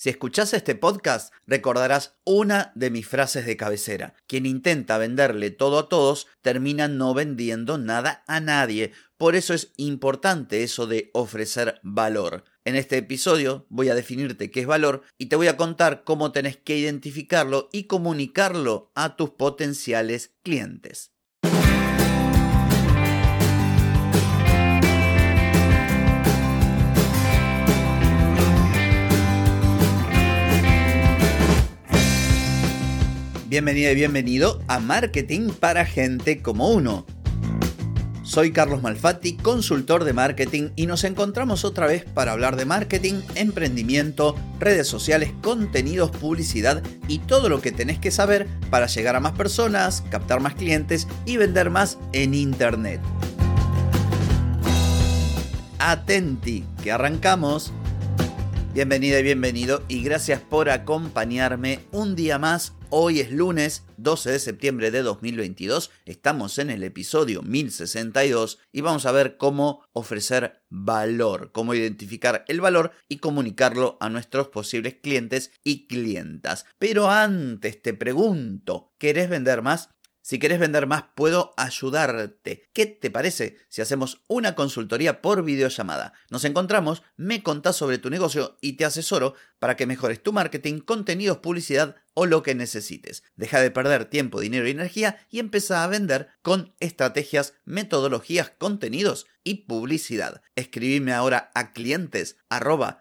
Si escuchás este podcast, recordarás una de mis frases de cabecera. Quien intenta venderle todo a todos termina no vendiendo nada a nadie. Por eso es importante eso de ofrecer valor. En este episodio voy a definirte qué es valor y te voy a contar cómo tenés que identificarlo y comunicarlo a tus potenciales clientes. Bienvenida y bienvenido a Marketing para Gente como Uno. Soy Carlos Malfatti, consultor de marketing y nos encontramos otra vez para hablar de marketing, emprendimiento, redes sociales, contenidos, publicidad y todo lo que tenés que saber para llegar a más personas, captar más clientes y vender más en Internet. Atenti, que arrancamos. Bienvenida y bienvenido y gracias por acompañarme un día más Hoy es lunes 12 de septiembre de 2022, estamos en el episodio 1062 y vamos a ver cómo ofrecer valor, cómo identificar el valor y comunicarlo a nuestros posibles clientes y clientas. Pero antes te pregunto, ¿querés vender más? Si querés vender más, puedo ayudarte. ¿Qué te parece si hacemos una consultoría por videollamada? Nos encontramos, me contás sobre tu negocio y te asesoro para que mejores tu marketing, contenidos, publicidad o lo que necesites. Deja de perder tiempo, dinero y energía y empieza a vender con estrategias, metodologías, contenidos y publicidad. Escribime ahora a clientes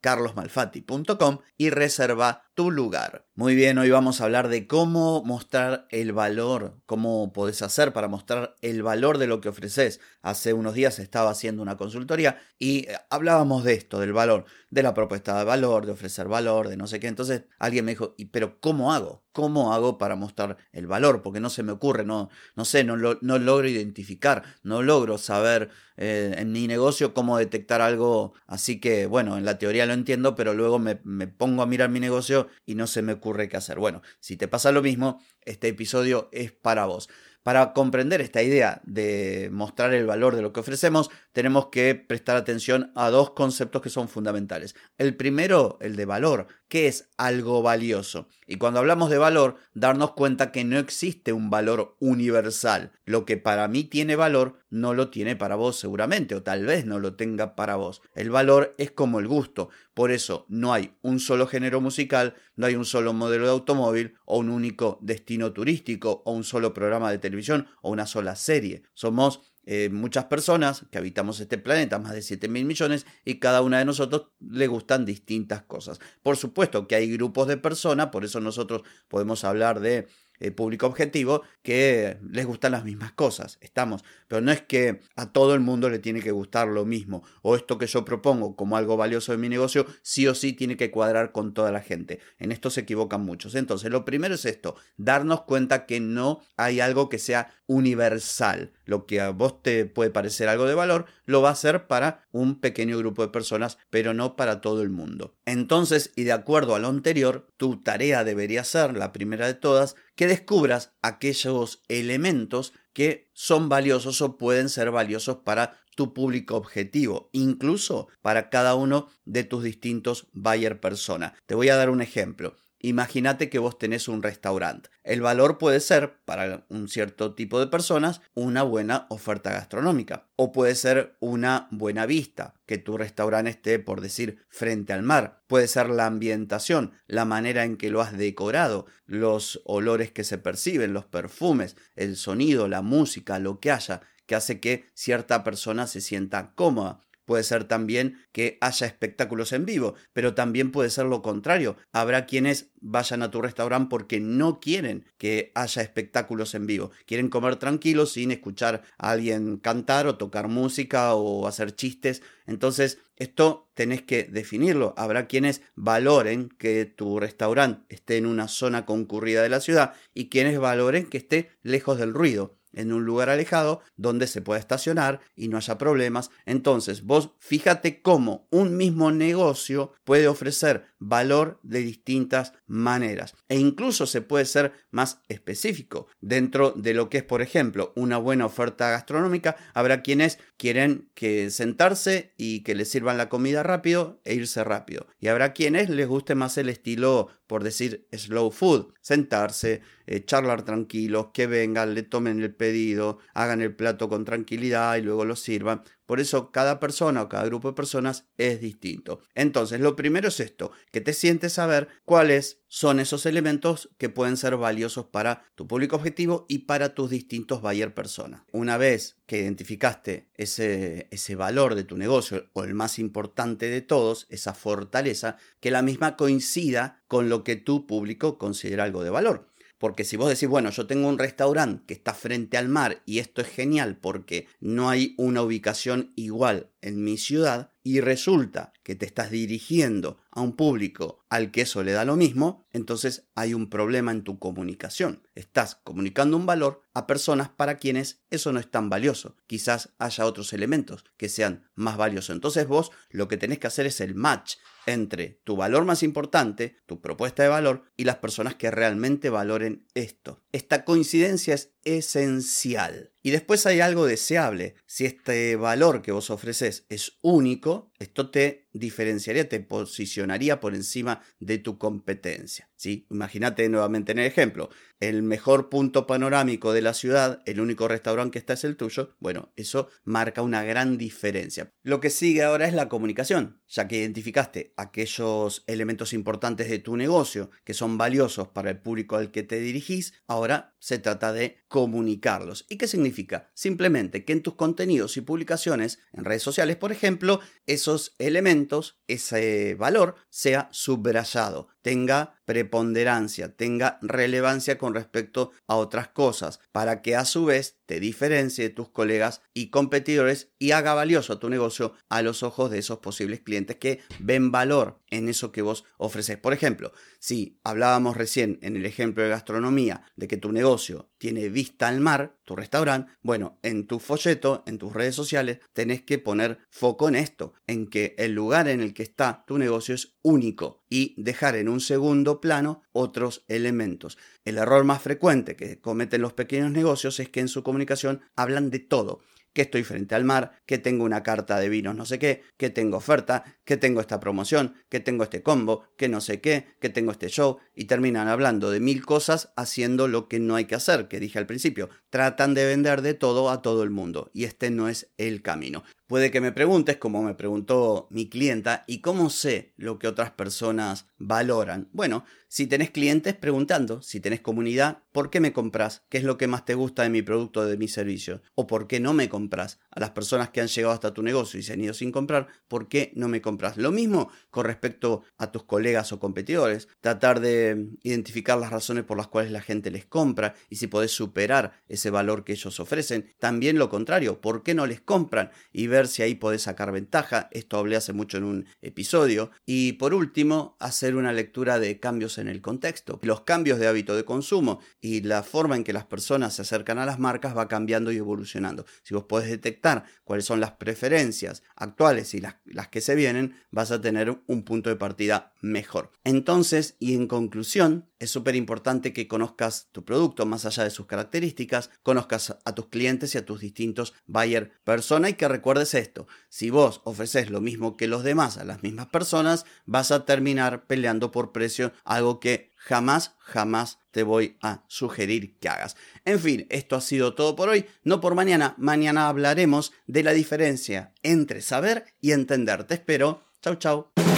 carlosmalfatti.com y reserva tu lugar. Muy bien, hoy vamos a hablar de cómo mostrar el valor, cómo podés hacer para mostrar el valor de lo que ofreces. Hace unos días estaba haciendo una consultoría y eh, hablábamos de esto, del valor, de la propuesta de valor, de ofrecer valor, de no sé qué. Entonces alguien me dijo, ¿y pero cómo hago? ¿Cómo hago para mostrar el valor? Porque no se me ocurre, no, no sé, no, no logro identificar, no logro saber eh, en mi negocio cómo detectar algo. Así que, bueno, en la teoría lo entiendo, pero luego me, me pongo a mirar mi negocio y no se me ocurre qué hacer. Bueno, si te pasa lo mismo, este episodio es para vos. Para comprender esta idea de mostrar el valor de lo que ofrecemos, tenemos que prestar atención a dos conceptos que son fundamentales. El primero, el de valor. ¿Qué es algo valioso? Y cuando hablamos de valor, darnos cuenta que no existe un valor universal. Lo que para mí tiene valor no lo tiene para vos seguramente, o tal vez no lo tenga para vos. El valor es como el gusto. Por eso no hay un solo género musical, no hay un solo modelo de automóvil, o un único destino turístico, o un solo programa de televisión, o una sola serie. Somos eh, muchas personas que habitamos este planeta, más de 7 mil millones, y cada una de nosotros le gustan distintas cosas. Por supuesto que hay grupos de personas, por eso nosotros podemos hablar de eh, público objetivo que les gustan las mismas cosas. Estamos, pero no es que a todo el mundo le tiene que gustar lo mismo o esto que yo propongo como algo valioso de mi negocio sí o sí tiene que cuadrar con toda la gente. En esto se equivocan muchos. Entonces, lo primero es esto, darnos cuenta que no hay algo que sea universal. Lo que a vos te puede parecer algo de valor, lo va a ser para un pequeño grupo de personas, pero no para todo el mundo. Entonces, y de acuerdo a lo anterior, tu tarea debería ser, la primera de todas, que descubras aquellos elementos que son valiosos o pueden ser valiosos para tu público objetivo, incluso para cada uno de tus distintos buyer persona. Te voy a dar un ejemplo. Imagínate que vos tenés un restaurante. El valor puede ser, para un cierto tipo de personas, una buena oferta gastronómica. O puede ser una buena vista, que tu restaurante esté, por decir, frente al mar. Puede ser la ambientación, la manera en que lo has decorado, los olores que se perciben, los perfumes, el sonido, la música, lo que haya que hace que cierta persona se sienta cómoda. Puede ser también que haya espectáculos en vivo, pero también puede ser lo contrario. Habrá quienes vayan a tu restaurante porque no quieren que haya espectáculos en vivo. Quieren comer tranquilos sin escuchar a alguien cantar o tocar música o hacer chistes. Entonces, esto tenés que definirlo. Habrá quienes valoren que tu restaurante esté en una zona concurrida de la ciudad y quienes valoren que esté lejos del ruido. En un lugar alejado donde se pueda estacionar y no haya problemas. Entonces, vos fíjate cómo un mismo negocio puede ofrecer valor de distintas maneras e incluso se puede ser más específico dentro de lo que es, por ejemplo, una buena oferta gastronómica. Habrá quienes quieren que sentarse y que les sirvan la comida rápido e irse rápido. Y habrá quienes les guste más el estilo por decir slow food, sentarse, eh, charlar tranquilos, que vengan, le tomen el pedido, hagan el plato con tranquilidad y luego lo sirvan. Por eso cada persona o cada grupo de personas es distinto. Entonces, lo primero es esto, que te sientes a ver cuáles son esos elementos que pueden ser valiosos para tu público objetivo y para tus distintos buyer personas. Una vez que identificaste ese, ese valor de tu negocio o el más importante de todos, esa fortaleza, que la misma coincida con lo que tu público considera algo de valor. Porque si vos decís, bueno, yo tengo un restaurante que está frente al mar y esto es genial porque no hay una ubicación igual en mi ciudad y resulta que te estás dirigiendo a un público al que eso le da lo mismo, entonces hay un problema en tu comunicación. Estás comunicando un valor a personas para quienes eso no es tan valioso. Quizás haya otros elementos que sean más valiosos. Entonces vos lo que tenés que hacer es el match entre tu valor más importante, tu propuesta de valor y las personas que realmente valoren esto. Esta coincidencia es esencial. Y después hay algo deseable. Si este valor que vos ofreces es único, esto te diferenciaría, te posicionaría por encima de tu competencia. ¿Sí? Imagínate nuevamente en el ejemplo, el mejor punto panorámico de la ciudad, el único restaurante que está es el tuyo, bueno, eso marca una gran diferencia. Lo que sigue ahora es la comunicación, ya que identificaste aquellos elementos importantes de tu negocio que son valiosos para el público al que te dirigís, ahora se trata de comunicarlos. ¿Y qué significa? Simplemente que en tus contenidos y publicaciones, en redes sociales, por ejemplo, esos elementos, ese valor, sea subrayado, tenga preponderancia, tenga relevancia con respecto a otras cosas, para que a su vez te diferencie de tus colegas y competidores y haga valioso tu negocio a los ojos de esos posibles clientes que ven valor en eso que vos ofreces. Por ejemplo, si hablábamos recién en el ejemplo de gastronomía de que tu negocio tiene vista al mar, tu restaurante, bueno, en tu folleto, en tus redes sociales, tenés que poner foco en esto, en que el lugar en el que está tu negocio es único y dejar en un segundo plano otros elementos. El error más frecuente que cometen los pequeños negocios es que en su comunicación hablan de todo que estoy frente al mar, que tengo una carta de vinos no sé qué, que tengo oferta, que tengo esta promoción, que tengo este combo, que no sé qué, que tengo este show, y terminan hablando de mil cosas haciendo lo que no hay que hacer, que dije al principio. Tratan de vender de todo a todo el mundo, y este no es el camino. Puede que me preguntes, como me preguntó mi clienta, ¿y cómo sé lo que otras personas valoran? Bueno, si tenés clientes preguntando, si tenés comunidad, ¿por qué me compras? ¿Qué es lo que más te gusta de mi producto o de mi servicio? ¿O por qué no me compras? A las personas que han llegado hasta tu negocio y se han ido sin comprar, ¿por qué no me compras? Lo mismo con respecto a tus colegas o competidores. Tratar de identificar las razones por las cuales la gente les compra y si podés superar ese valor que ellos ofrecen. También lo contrario, ¿por qué no les compran? Y ver si ahí podés sacar ventaja. Esto hablé hace mucho en un episodio. Y por último, hacer una lectura de cambios en el contexto. Los cambios de hábito de consumo y la forma en que las personas se acercan a las marcas va cambiando y evolucionando. Si vos podés detectar cuáles son las preferencias actuales y las, las que se vienen, vas a tener un punto de partida mejor. Entonces, y en conclusión, es súper importante que conozcas tu producto más allá de sus características, conozcas a tus clientes y a tus distintos buyer persona y que recuerdes esto, si vos ofreces lo mismo que los demás a las mismas personas, vas a terminar peleando por precio, algo que jamás, jamás te voy a sugerir que hagas. En fin, esto ha sido todo por hoy, no por mañana, mañana hablaremos de la diferencia entre saber y entender. Te espero, chau chau.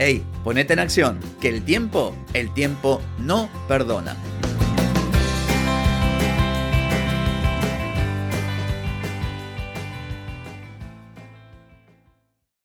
Hey, ponete en acción, que el tiempo, el tiempo no perdona.